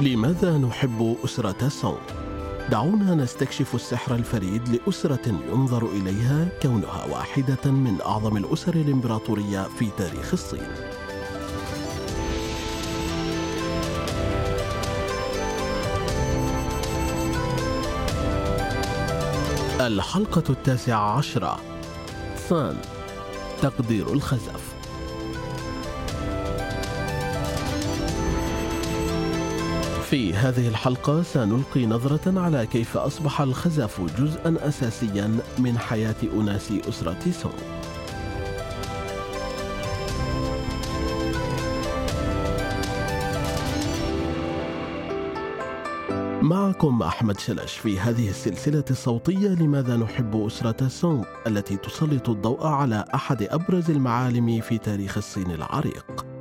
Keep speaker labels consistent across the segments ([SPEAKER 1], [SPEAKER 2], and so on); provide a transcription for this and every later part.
[SPEAKER 1] لماذا نحب أسرة سونغ؟ دعونا نستكشف السحر الفريد لأسرة ينظر إليها كونها واحدة من أعظم الأسر الإمبراطورية في تاريخ الصين. الحلقة التاسعة عشرة ثان تقدير الخزف في هذه الحلقة سنلقي نظرة على كيف أصبح الخزف جزءا أساسيا من حياة أناس أسرة سونغ معكم أحمد شلش في هذه السلسلة الصوتية لماذا نحب أسرة سونغ التي تسلط الضوء على أحد أبرز المعالم في تاريخ الصين العريق.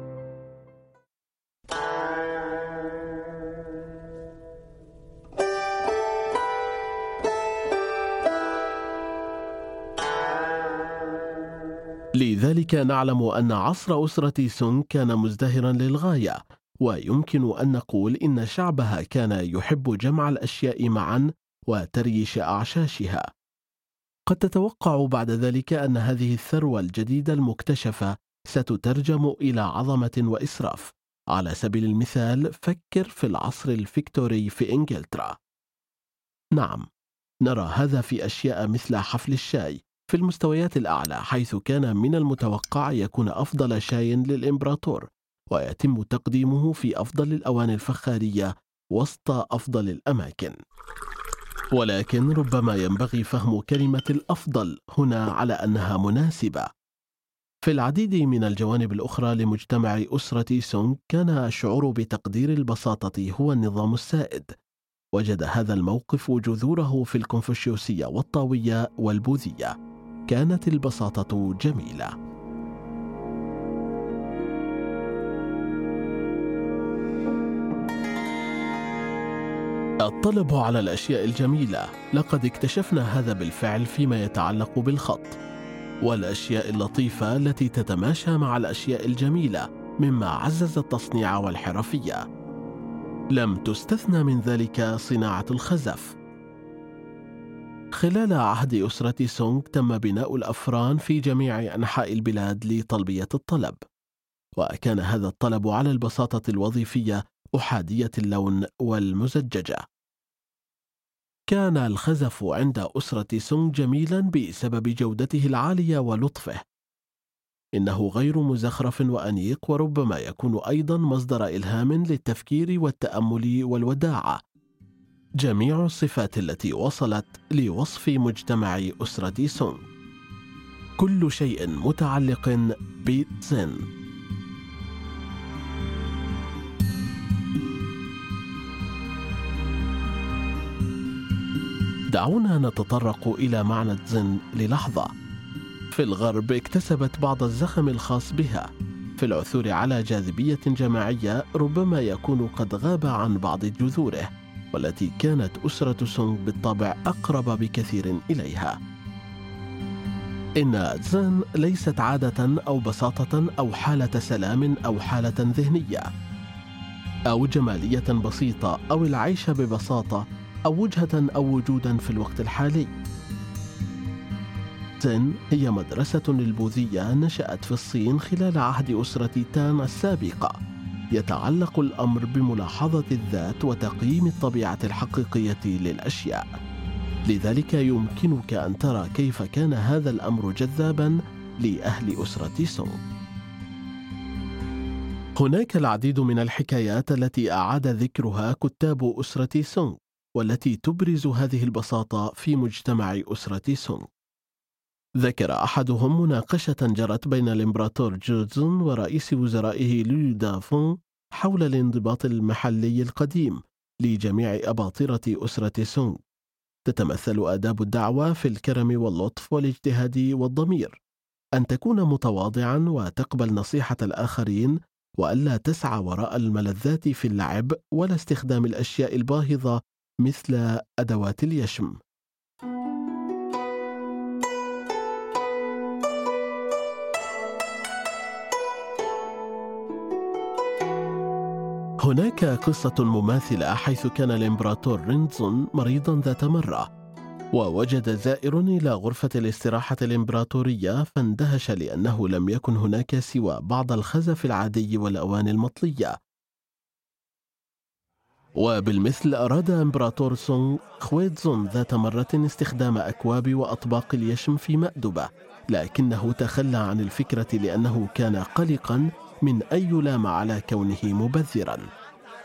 [SPEAKER 1] لذلك نعلم أن عصر أسرة سونغ كان مزدهرا للغاية ويمكن أن نقول إن شعبها كان يحب جمع الأشياء معا وتريش أعشاشها. قد تتوقع بعد ذلك أن هذه الثروة الجديدة المكتشفة ستترجم إلى عظمة وإسراف. على سبيل المثال فكر في العصر الفيكتوري في إنجلترا. نعم نرى هذا في أشياء مثل حفل الشاي. في المستويات الأعلى حيث كان من المتوقع يكون أفضل شاي للإمبراطور ويتم تقديمه في أفضل الأواني الفخارية وسط أفضل الأماكن. ولكن ربما ينبغي فهم كلمة الأفضل هنا على أنها مناسبة. في العديد من الجوانب الأخرى لمجتمع أسرة سونغ كان الشعور بتقدير البساطة هو النظام السائد. وجد هذا الموقف جذوره في الكونفوشيوسية والطاوية والبوذية. كانت البساطة جميلة. الطلب على الأشياء الجميلة. لقد اكتشفنا هذا بالفعل فيما يتعلق بالخط. والأشياء اللطيفة التي تتماشى مع الأشياء الجميلة مما عزز التصنيع والحرفية. لم تستثنى من ذلك صناعة الخزف. خلال عهد أسرة سونغ تم بناء الأفران في جميع أنحاء البلاد لتلبيه الطلب وكان هذا الطلب على البساطة الوظيفية أحادية اللون والمزججة. كان الخزف عند أسرة سونغ جميلا بسبب جودته العالية ولطفه. إنه غير مزخرف وأنيق وربما يكون أيضا مصدر إلهام للتفكير والتأمل والوداعة. جميع الصفات التي وصلت لوصف مجتمع أسرة سونغ. كل شيء متعلق بزن. دعونا نتطرق إلى معنى الزن للحظة. في الغرب اكتسبت بعض الزخم الخاص بها. في العثور على جاذبية جماعية ربما يكون قد غاب عن بعض جذوره، والتي كانت أسرة سونغ بالطبع أقرب بكثير إليها. إن الزن ليست عادة أو بساطة أو حالة سلام أو حالة ذهنية أو جمالية بسيطة أو العيش ببساطة أو وجهة أو وجودا في الوقت الحالي زن هي مدرسة للبوذية نشأت في الصين خلال عهد أسرة تان السابقة يتعلق الأمر بملاحظة الذات وتقييم الطبيعة الحقيقية للأشياء لذلك يمكنك أن ترى كيف كان هذا الأمر جذابا لأهل أسرة سونغ هناك العديد من الحكايات التي أعاد ذكرها كتاب أسرة سونغ والتي تبرز هذه البساطة في مجتمع أسرة سونغ. ذكر أحدهم مناقشة جرت بين الإمبراطور جوزون ورئيس وزرائه لو دافون حول الانضباط المحلي القديم لجميع أباطرة أسرة سونغ. تتمثل آداب الدعوة في الكرم واللطف والاجتهاد والضمير. أن تكون متواضعا وتقبل نصيحة الآخرين وألا تسعى وراء الملذات في اللعب ولا استخدام الأشياء الباهظة مثل أدوات اليشم هناك قصة مماثلة حيث كان الإمبراطور رينزون مريضا ذات مرة ووجد زائر إلى غرفة الاستراحة الإمبراطورية فاندهش لأنه لم يكن هناك سوى بعض الخزف العادي والأواني المطلية. وبالمثل أراد إمبراطور سونغ خويتزون ذات مرة استخدام أكواب وأطباق اليشم في مأدبة لكنه تخلى عن الفكرة لأنه كان قلقا من أن يلام على كونه مبذرا.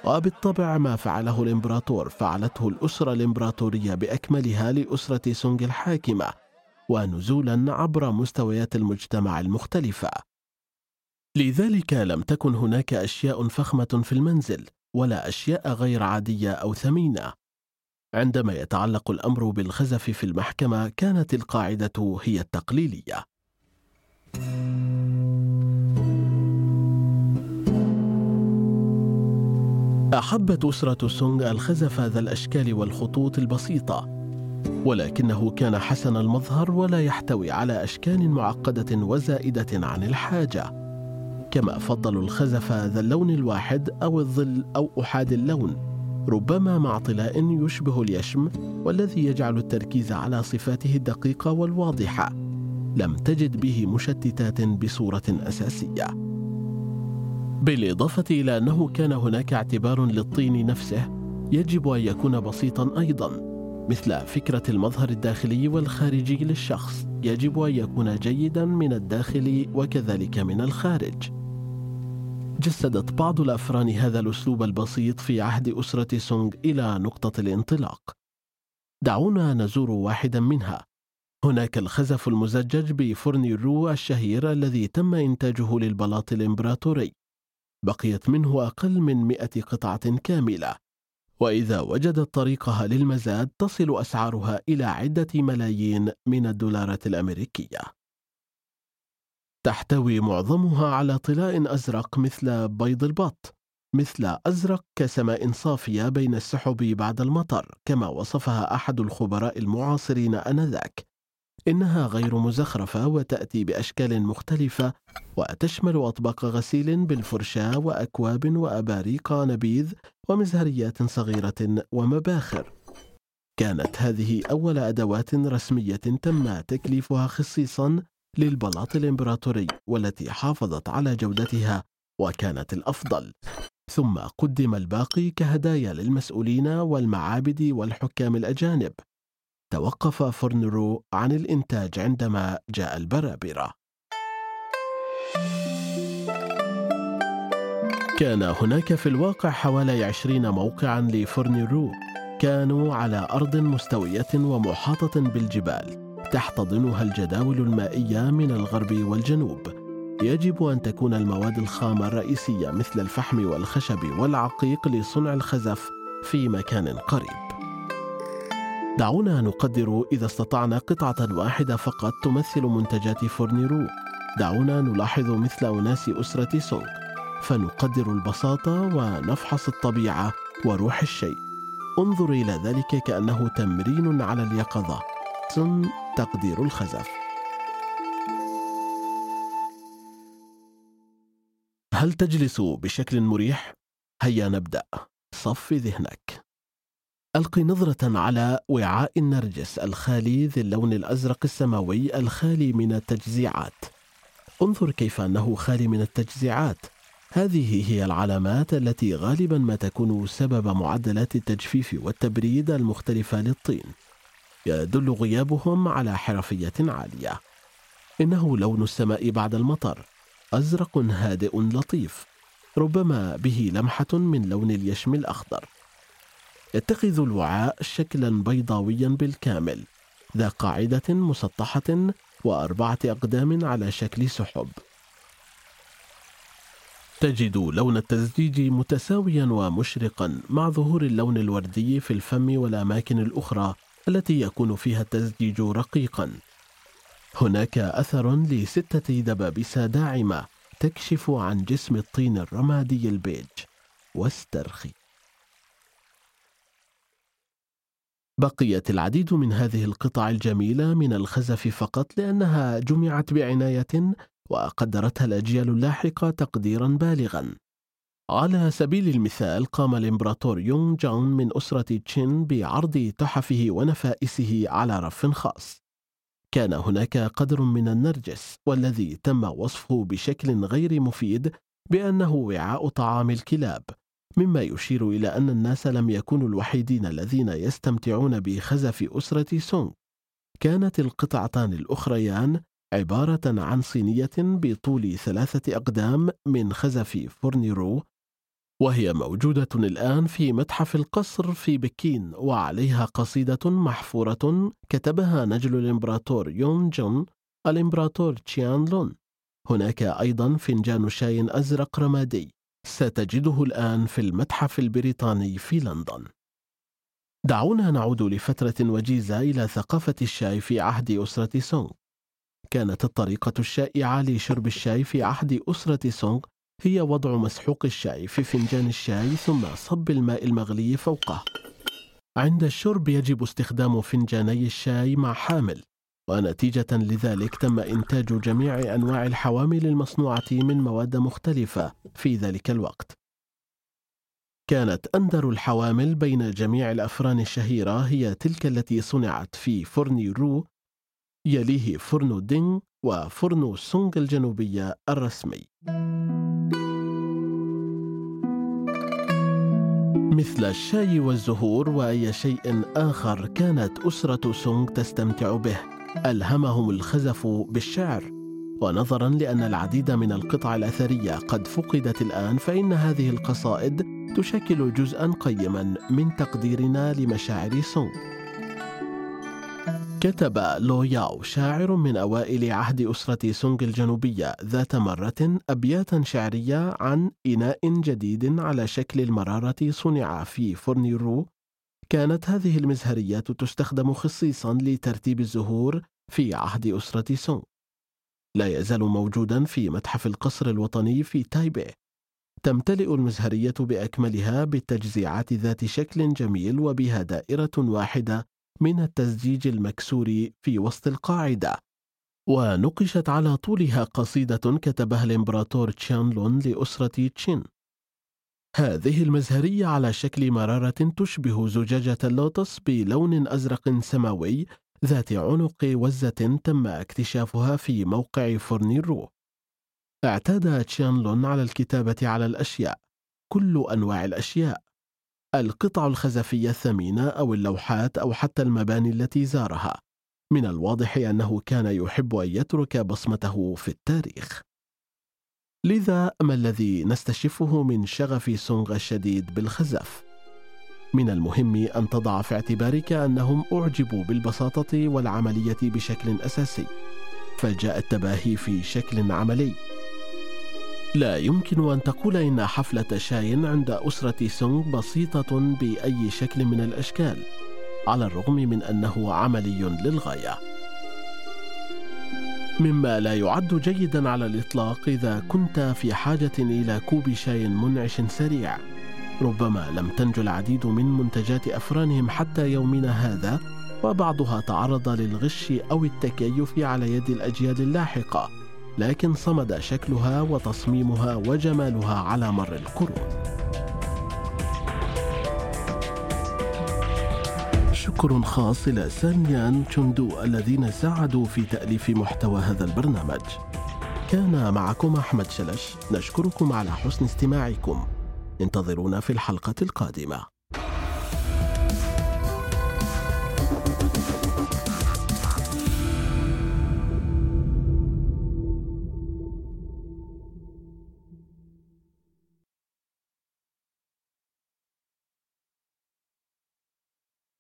[SPEAKER 1] وبالطبع ما فعله الإمبراطور فعلته الأسرة الإمبراطورية بأكملها لأسرة سونغ الحاكمة ونزولا عبر مستويات المجتمع المختلفة. لذلك لم تكن هناك أشياء فخمة في المنزل ولا أشياء غير عادية أو ثمينة. عندما يتعلق الأمر بالخزف في المحكمة كانت القاعدة هي التقليلية. أحبت أسرة سونغ الخزف ذا الأشكال والخطوط البسيطة ولكنه كان حسن المظهر ولا يحتوي على أشكال معقدة وزائدة عن الحاجة. كما فضلوا الخزف ذا اللون الواحد أو الظل أو أحاد اللون ربما مع طلاء يشبه اليشم والذي يجعل التركيز على صفاته الدقيقة والواضحة. لم تجد به مشتتات بصورة أساسية. بالإضافة إلى أنه كان هناك اعتبار للطين نفسه يجب أن يكون بسيطا أيضا مثل فكرة المظهر الداخلي والخارجي للشخص. يجب أن يكون جيدا من الداخل وكذلك من الخارج. جسدت بعض الأفران هذا الأسلوب البسيط في عهد أسرة سونغ إلى نقطة الانطلاق. دعونا نزور واحدا منها. هناك الخزف المزجج بفرن الرو الشهير الذي تم إنتاجه للبلاط الإمبراطوري. بقيت منه أقل من مئة قطعة كاملة. وإذا وجدت طريقها للمزاد تصل أسعارها إلى عدة ملايين من الدولارات الأمريكية. تحتوي معظمها على طلاء أزرق مثل بيض البط مثل أزرق كسماء صافية بين السحب بعد المطر كما وصفها أحد الخبراء المعاصرين آنذاك. إنها غير مزخرفة وتأتي بأشكال مختلفة وتشمل أطباق غسيل بالفرشاة وأكواب وأباريق نبيذ ومزهريات صغيرة ومباخر. كانت هذه أول أدوات رسمية تم تكليفها خصيصا للبلاط الإمبراطوري والتي حافظت على جودتها وكانت الأفضل. ثم قدم الباقي كهدايا للمسؤولين والمعابد والحكام الأجانب. توقف فرنرو عن الإنتاج عندما جاء البرابرة. كان هناك في الواقع حوالي عشرين موقعا لفرنرو كانوا على أرض مستوية ومحاطة بالجبال تحتضنها الجداول المائية من الغرب والجنوب. يجب أن تكون المواد الخام الرئيسية مثل الفحم والخشب والعقيق لصنع الخزف في مكان قريب. دعونا نقدر إذا استطعنا قطعة واحدة فقط تمثل منتجات فورنيرو. دعونا نلاحظ مثل أناس أسرة سونغ. فنقدر البساطة ونفحص الطبيعة وروح الشيء. انظر إلى ذلك كأنه تمرين على اليقظة. تقدير الخزف. هل تجلس بشكل مريح؟ هيا نبدأ. صفي ذهنك. ألقي نظرة على وعاء النرجس الخالي ذي اللون الأزرق السماوي الخالي من التجزيعات. انظر كيف أنه خالي من التجزيعات. هذه هي العلامات التي غالبا ما تكون سبب معدلات التجفيف والتبريد المختلفة للطين. يدل غيابهم على حرفية عالية. إنه لون السماء بعد المطر. أزرق هادئ لطيف. ربما به لمحة من لون اليشم الأخضر. يتخذ الوعاء شكلا بيضاويا بالكامل ذا قاعدة مسطحة وأربعة أقدام على شكل سحب. تجد لون التزجيج متساويا ومشرقا مع ظهور اللون الوردي في الفم والأماكن الأخرى التي يكون فيها التزجيج رقيقا. هناك أثر لستة دبابيس داعمة تكشف عن جسم الطين الرمادي البيج. واسترخي. بقيت العديد من هذه القطع الجميلة من الخزف فقط لأنها جمعت بعناية وقدرتها الأجيال اللاحقة تقديرا بالغا. على سبيل المثال قام الإمبراطور يونغ جون من أسرة تشين بعرض تحفه ونفائسه على رف خاص. كان هناك قدر من النرجس والذي تم وصفه بشكل غير مفيد بأنه وعاء طعام الكلاب. مما يشير إلى أن الناس لم يكونوا الوحيدين الذين يستمتعون بخزف أسرة سونغ. كانت القطعتان الأخريان عبارة عن صينية بطول ثلاثة أقدام من خزف فورنيرو وهي موجودة الآن في متحف القصر في بكين وعليها قصيدة محفورة كتبها نجل الإمبراطور يون جون الإمبراطور تشيان لون. هناك أيضا فنجان شاي أزرق رمادي. ستجده الآن في المتحف البريطاني في لندن. دعونا نعود لفترة وجيزة إلى ثقافة الشاي في عهد أسرة سونغ. كانت الطريقة الشائعة لشرب الشاي في عهد أسرة سونغ هي وضع مسحوق الشاي في فنجان الشاي ثم صب الماء المغلي فوقه. عند الشرب يجب استخدام فنجاني الشاي مع حامل. ونتيجة لذلك تم إنتاج جميع أنواع الحوامل المصنوعة من مواد مختلفة في ذلك الوقت. كانت أندر الحوامل بين جميع الأفران الشهيرة هي تلك التي صنعت في فرن رو يليه فرن دينغ وفرن سونغ الجنوبية الرسمي. مثل الشاي والزهور وأي شيء آخر كانت أسرة سونغ تستمتع به ألهمهم الخزف بالشعر. ونظرا لأن العديد من القطع الأثرية قد فقدت الآن فإن هذه القصائد تشكل جزءا قيما من تقديرنا لمشاعر سونغ كتب لو ياو شاعر من أوائل عهد أسرة سونغ الجنوبية ذات مرة أبياتا شعرية عن إناء جديد على شكل المرارة صنع في فرن رو كانت هذه المزهريات تستخدم خصيصا لترتيب الزهور في عهد أسرة سونغ لا يزال موجودا في متحف القصر الوطني في تايبي تمتلئ المزهرية بأكملها بالتجزيعات ذات شكل جميل وبها دائرة واحدة من التزجيج المكسور في وسط القاعدة. ونقشت على طولها قصيدة كتبها الإمبراطور تشانلون لأسرة تشين. هذه المزهرية على شكل مرارة تشبه زجاجة اللوتس بلون أزرق سماوي ذات عنق وزة تم اكتشافها في موقع فرن الرو. اعتاد تشانلون على الكتابة على الأشياء، كل أنواع الأشياء، القطع الخزفية الثمينة أو اللوحات أو حتى المباني التي زارها. من الواضح أنه كان يحب أن يترك بصمته في التاريخ. لذا ما الذي نستشفه من شغف سونغ الشديد بالخزف؟ من المهم أن تضع في اعتبارك أنهم أعجبوا بالبساطة والعملية بشكل أساسي فجاء التباهي في شكل عملي. لا يمكن أن تقول إن حفلة شاي عند أسرة سونغ بسيطة بأي شكل من الأشكال على الرغم من أنه عملي للغاية. مما لا يعد جيدا على الإطلاق إذا كنت في حاجة إلى كوب شاي منعش سريع. ربما لم تنج العديد من منتجات أفرانهم حتى يومنا هذا وبعضها تعرض للغش أو التكيف على يد الأجيال اللاحقة لكن صمد شكلها وتصميمها وجمالها على مر القرون. شكر خاص إلى سانيان تشوندو الذين ساعدوا في تأليف محتوى هذا البرنامج. كان معكم أحمد شلش نشكركم على حسن استماعكم. انتظرونا في الحلقة القادمة.